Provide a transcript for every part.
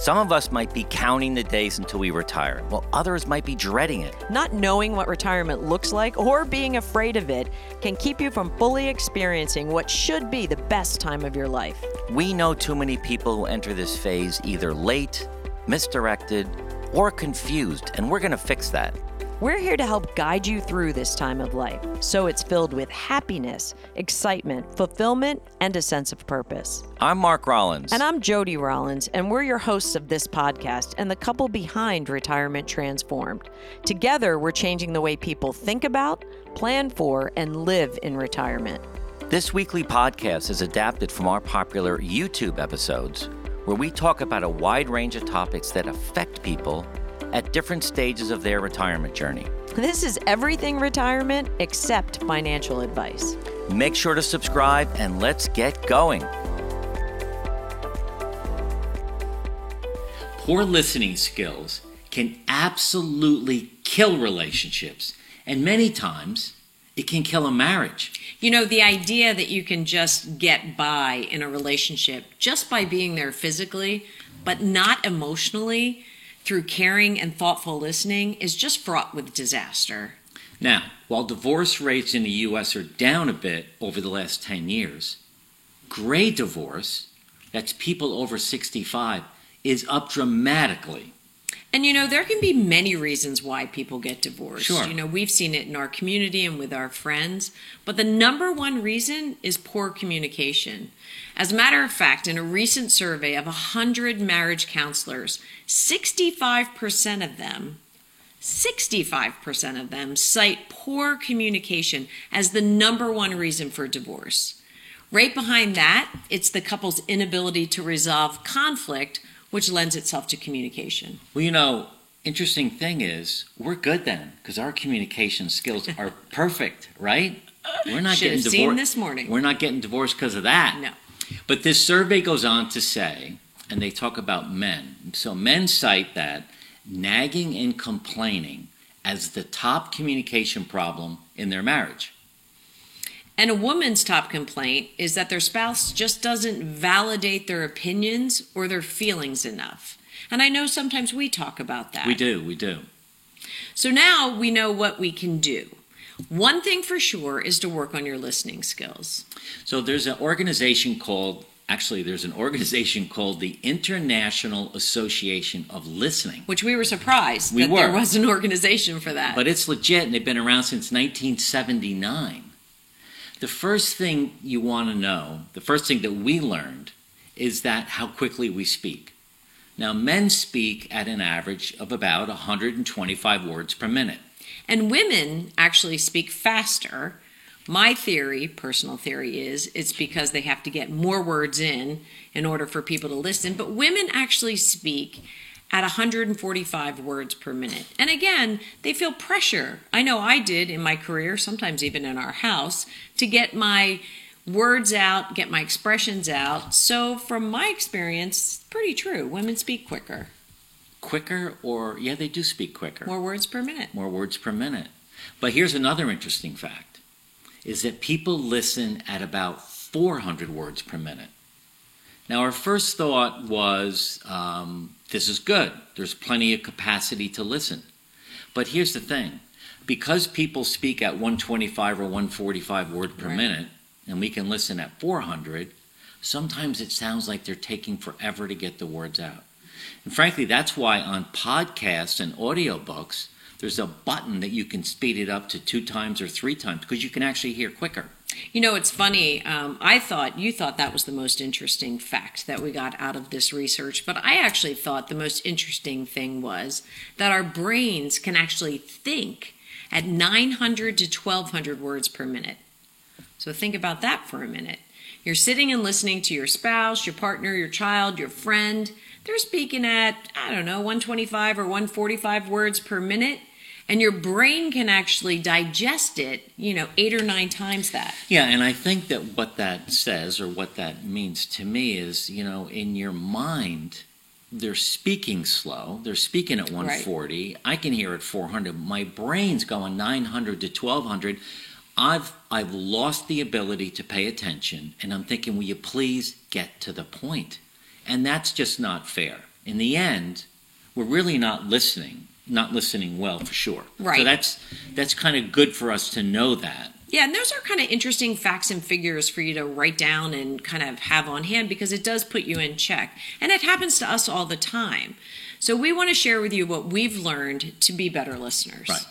Some of us might be counting the days until we retire, while others might be dreading it. Not knowing what retirement looks like or being afraid of it can keep you from fully experiencing what should be the best time of your life. We know too many people who enter this phase either late, misdirected, or confused, and we're going to fix that. We're here to help guide you through this time of life so it's filled with happiness, excitement, fulfillment, and a sense of purpose. I'm Mark Rollins. And I'm Jody Rollins, and we're your hosts of this podcast and the couple behind Retirement Transformed. Together, we're changing the way people think about, plan for, and live in retirement. This weekly podcast is adapted from our popular YouTube episodes, where we talk about a wide range of topics that affect people at different stages of their retirement journey. This is everything retirement except financial advice. Make sure to subscribe and let's get going. Poor listening skills can absolutely kill relationships, and many times it can kill a marriage. You know, the idea that you can just get by in a relationship just by being there physically, but not emotionally, through caring and thoughtful listening is just fraught with disaster. Now, while divorce rates in the U.S. are down a bit over the last 10 years, gray divorce, that's people over 65, is up dramatically. And you know, there can be many reasons why people get divorced. Sure. You know, we've seen it in our community and with our friends, but the number one reason is poor communication. As a matter of fact, in a recent survey of 100 marriage counselors, 65% of them 65% of them cite poor communication as the number one reason for divorce. Right behind that, it's the couple's inability to resolve conflict, which lends itself to communication. Well, you know, interesting thing is, we're good then because our communication skills are perfect, right? We're not Should getting divorced. seen this morning. We're not getting divorced because of that. No. But this survey goes on to say, and they talk about men. So men cite that nagging and complaining as the top communication problem in their marriage. And a woman's top complaint is that their spouse just doesn't validate their opinions or their feelings enough. And I know sometimes we talk about that. We do, we do. So now we know what we can do. One thing for sure is to work on your listening skills. So there's an organization called, actually, there's an organization called the International Association of Listening. Which we were surprised We that there was an organization for that. But it's legit and they've been around since 1979. The first thing you want to know, the first thing that we learned, is that how quickly we speak. Now, men speak at an average of about 125 words per minute. And women actually speak faster. My theory, personal theory, is it's because they have to get more words in in order for people to listen. But women actually speak at 145 words per minute. And again, they feel pressure. I know I did in my career, sometimes even in our house, to get my words out, get my expressions out. So, from my experience, pretty true. Women speak quicker, Quicker, or yeah, they do speak quicker. more words per minute. more words per minute. But here's another interesting fact is that people listen at about 400 words per minute. Now, our first thought was um, this is good. There's plenty of capacity to listen. But here's the thing because people speak at 125 or 145 word per Right. minute, and we can listen at 400, sometimes it sounds like they're taking forever to get the words out. And frankly, that's why on podcasts and audiobooks, there's a button that you can speed it up to two times or three times because you can actually hear quicker. You know, it's funny. Um, I thought you thought that was the most interesting fact that we got out of this research, but I actually thought the most interesting thing was that our brains can actually think at 900 to 1200 words per minute. So think about that for a minute. You're sitting and listening to your spouse, your partner, your child, your friend. They're speaking at, I don't know, 125 or 145 words per minute. And your brain can actually digest it, you know, eight or nine times that. Yeah, and I think that what that says or what that means to me is, you know, in your mind, they're speaking slow. They're speaking at 140. I can hear at 400. My brain's going 900 to 1200. I've I've lost the ability to pay attention, and I'm thinking, will you please get to the point? And that's just not fair. in the end, we're really not listening, not listening well for sure. Right. So that's that's kind of good for us to know that. Yeah, and those are kind of interesting facts and figures for you to write down and kind of have on hand because it does put you in check. And it happens to us all the time. So we want to share with you what we've learned to be better listeners. Right.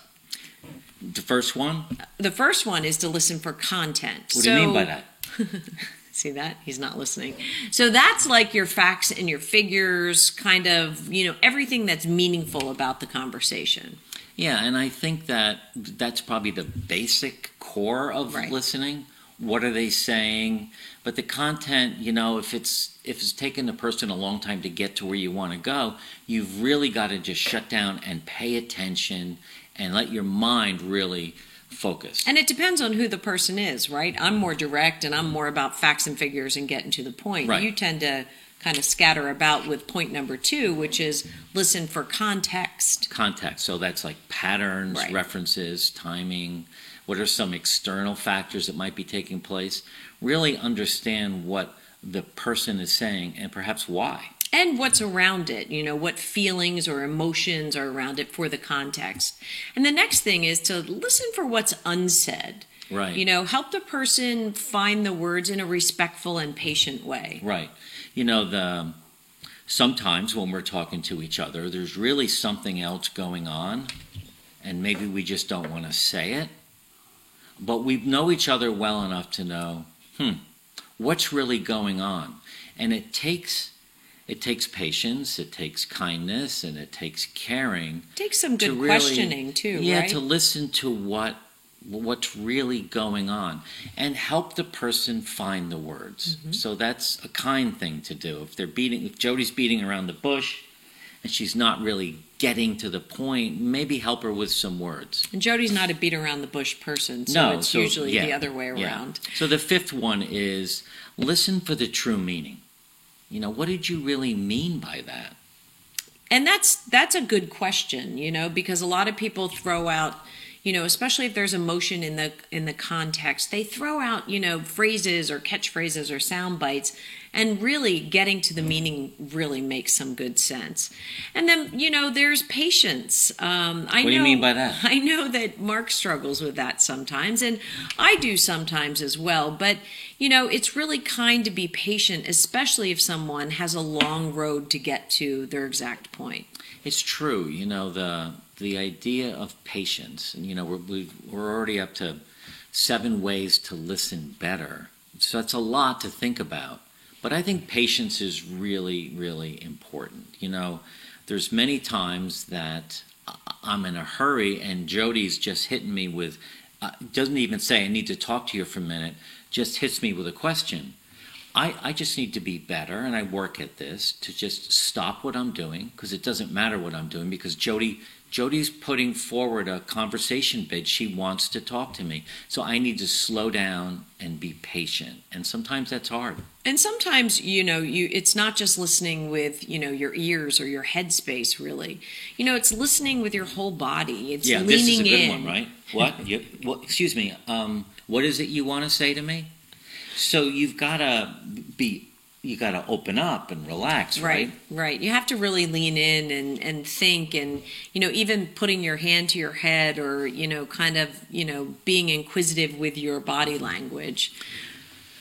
The first one, The first one is to listen for content. what do you mean by that? See that? He's not listening. So that's like your facts and your figures, kind of, you know, everything that's meaningful about the conversation. Yeah, and I think that that's probably the basic core of Right. listening. What are they saying? But the content, you know, if it's if it's taken the person a long time to get to where you want to go, you've really got to just shut down and pay attention and let your mind really focus. And it depends on who the person is, right? I'm more direct and I'm more about facts and figures and getting to the point. Right. You tend to kind of scatter about with point number two, which is listen for context. context. So that's like patterns, Right. references, timing. What are some external factors that might be taking place? Really understand what the person is saying and perhaps why. And what's around it you know what feelings or emotions are around it for the context and the next thing is to listen for what's unsaid Right. you know help the person find the words in a respectful and patient way Right. You know, the sometimes when we're talking to each other, there's really something else going on, and maybe we just don't want to say it. But we know each other well enough to know, hmm, what's really going on? And it takes it takes patience, it takes kindness, and it takes caring take some to good really- questioning too yeah, right to listen to what what's really going on and help the person find the words. Mm-hmm. So that's a kind thing to do. If they're beating if Jody's beating around the bush and she's not really getting to the point, maybe help her with some words. and jody's not a beat around the bush person so no, it's so, usually yeah, the other way yeah. around So the fifth one is listen for the true meaning. You know, what did you really mean by that? And that's that's a good question, you know, because a lot of people throw out, you know, especially if there's emotion in the in the context, they throw out, you know, phrases or catchphrases or sound bites, and really getting to the meaning really makes some good sense. And then, you know, there's patience. Um, I What do you know, mean by that? I know that Mark struggles with that sometimes, and I do sometimes as well. But you know, it's really kind to be patient, especially if someone has a long road to get to their exact point. It's true. You know the the idea of patience, and you know we're we've, we're already up to seven ways to listen better. So that's a lot to think about. But I think patience is really really important. You know, there's many times that I'm in a hurry, and Jody's just hitting me with uh, doesn't even say I need to talk to you for a minute. Just hits me with a question. I, I just need to be better and I work at this to just stop what I'm doing because it doesn't matter what I'm doing because Jody Jody's putting forward a conversation bid. She wants to talk to me. So I need to slow down and be patient. And sometimes that's hard. And sometimes, you know, you it's not just listening with, you know, your ears or your headspace really. You know, it's listening with your whole body. It's yeah, leaning this is a good in. one, right? What? you, what excuse me. Um, what is it you want to say to me? So you've got to be you got to open up and relax, right? Right, right. You have to really lean in and, and think and, you know, even putting your hand to your head or, you know, kind of, you know, being inquisitive with your body language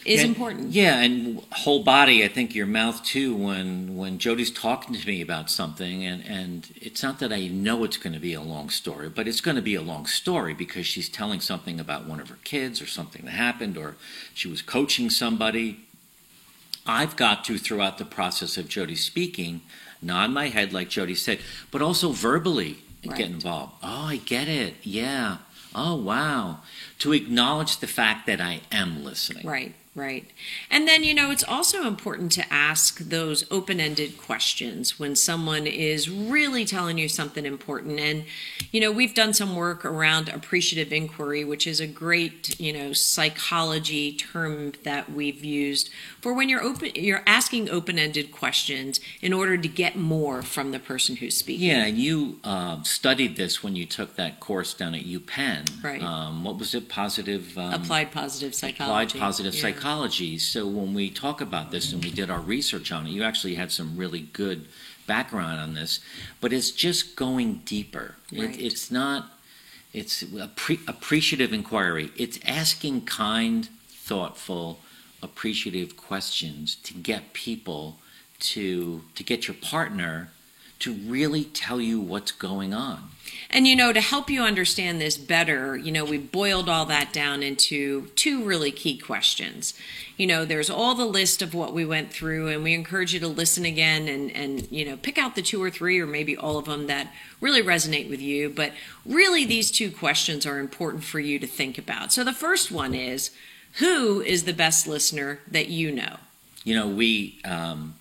is Yeah, important. Yeah, and whole body. I think your mouth too. When when Jody's talking to me about something, and and it's not that I know it's going to be a long story, but it's going to be a long story because she's telling something about one of her kids or something that happened, or she was coaching somebody. I've got to throughout the process of Jody speaking, nod my head like Jody said, but also verbally Right. get involved. Oh, I get it. Yeah. Oh, wow. To acknowledge the fact that I am listening. Right, right. And then, you know, it's also important to ask those open ended questions when someone is really telling you something important. And, you know, we've done some work around appreciative inquiry, which is a great, you know, psychology term that we've used for when you're open, you're asking open ended questions in order to get more from the person who's speaking. Yeah, and you um, studied this when you took that course down at UPenn. Right. Um, what was it? Positive. Um, Applied positive psychology. applied positive Yeah. psychology. Psychology. So when we talk about this and we did our research on it, you actually had some really good background on this. But it's just going deeper. Right. It, it's not. It's appre- appreciative inquiry. It's asking kind, thoughtful, appreciative questions to get people to to get your partner to really tell you what's going on. And you know, to help you understand this better, you know, we boiled all that down into two really key questions. You know, there's all the list of what we went through, and we encourage you to listen again and, and you know, pick out the two or three or maybe all of them that really resonate with you. But really, these two questions are important for you to think about. So the first one is who is the best listener that you know? You know, we um,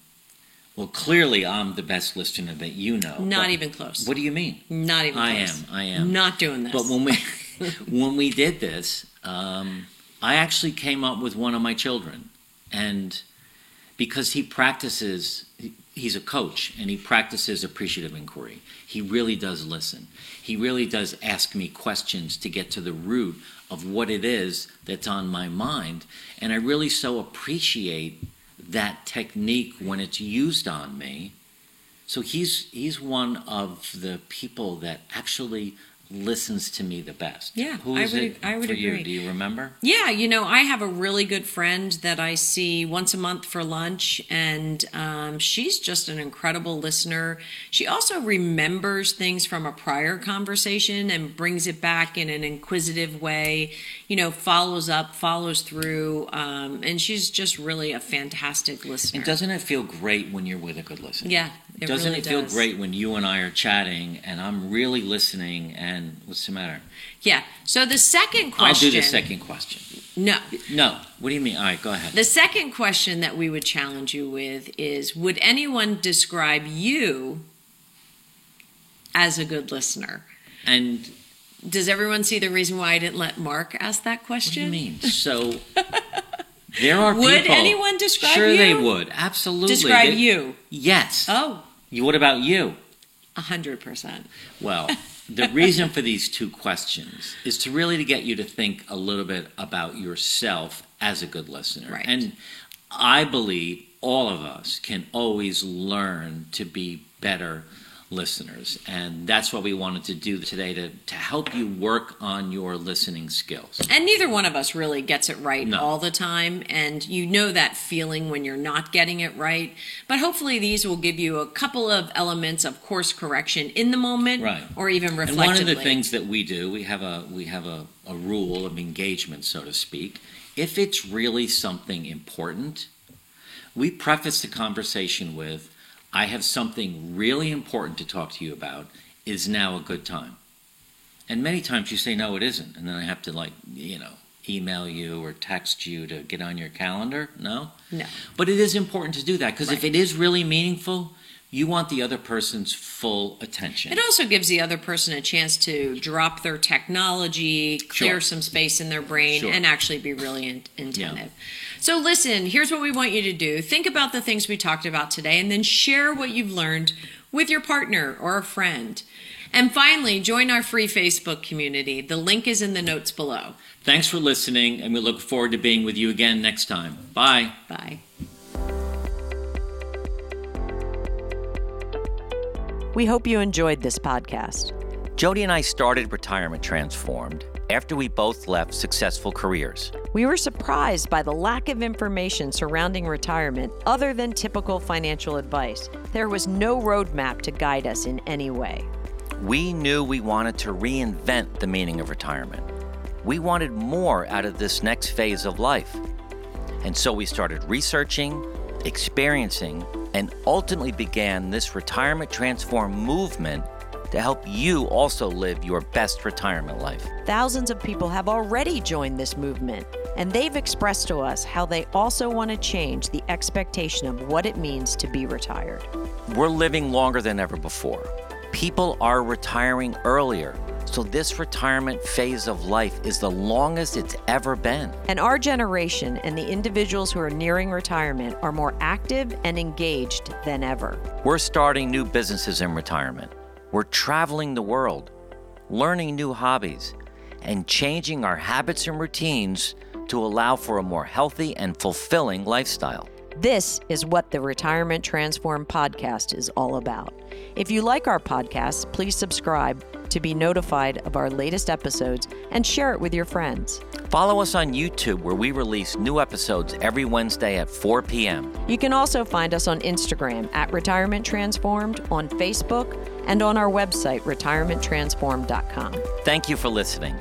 well clearly I'm the best listener that you know. Not but even close. What do you mean? Not even close. I close. am. I am. Not doing this. But when we when we did this, um, I actually came up with one of my children, and because he practices, he's a coach and he practices appreciative inquiry. He really does listen. He really does ask me questions to get to the root of what it is that's on my mind, and I really so appreciate that technique when it's used on me. So he's he's one of the people that actually listens to me the best. Yeah, who is I would- it I would for you? Do you remember? Yeah, you know, I have a really good friend that I see once a month for lunch, and um, she's just an incredible listener. She also remembers things from a prior conversation and brings it back in an inquisitive way, you know, follows up, follows through, um, and she's just really a fantastic listener. And doesn't it feel great when you're with a good listener? yeah, it doesn't really it feel does. great when you and I are chatting and I'm really listening and what's the matter? Yeah. So the second question. I'll do the second question. No. No. What do you mean? All right, go ahead. The second question that we would challenge you with is Would anyone describe you as a good listener? and Does everyone see the reason why I didn't let Mark ask that question? what do you mean? So there are people. Would people. anyone describe Sure, you? they would. Absolutely. Describe They- you. Yes. Oh, You. What about you? a 100%. Well, the reason for these two questions is to really to get you to think a little bit about yourself as a good listener. Right. And I believe all of us can always learn to be better listeners. And that's what we wanted to do today to, to help you work on your listening skills. And neither one of us really gets it right No. all the time. And you know that feeling when you're not getting it right. But hopefully, these will give you a couple of elements of course correction in the moment Right. or even reflectively. And one of the things that we do, we have a we have a, a rule of engagement, so to speak. If it's really something important, we preface the conversation with, I have something really important to talk to you about. Is now a good time? And many times you say, no, it isn't. And then I have to, like, you know, email you or text you to get on your calendar. No? No. But it is important to do that because if it is really meaningful, you want the other person's full attention. It also gives the other person a chance to drop their technology, clear Sure. some space in their brain, Sure. and actually be really in- attentive. So, listen, here's what we want you to do think about the things we talked about today, and then share what you've learned with your partner or a friend. And finally, join our free Facebook community. The link is in the notes below. Thanks for listening, and we look forward to being with you again next time. Bye. Bye. We hope you enjoyed this podcast. Jody and I started Retirement Transformed after we both left successful careers. We were surprised by the lack of information surrounding retirement other than typical financial advice. There was no roadmap to guide us in any way. We knew we wanted to reinvent the meaning of retirement. We wanted more out of this next phase of life. And so we started researching, experiencing, and ultimately began this Retirement Transform movement to help you also live your best retirement life. Thousands of people have already joined this movement, and they've expressed to us how they also want to change the expectation of what it means to be retired. We're living longer than ever before. People are retiring earlier. So, this retirement phase of life is the longest it's ever been. And our generation and the individuals who are nearing retirement are more active and engaged than ever. We're starting new businesses in retirement. We're traveling the world, learning new hobbies, and changing our habits and routines to allow for a more healthy and fulfilling lifestyle. This is what the Retirement Transform podcast is all about. If you like our podcast, please subscribe to be notified of our latest episodes and share it with your friends. Follow us on YouTube, where we release new episodes every Wednesday at 4 p.m. You can also find us on Instagram at Retirement Transformed, on Facebook, and on our website, retirementtransformed.com. Thank you for listening.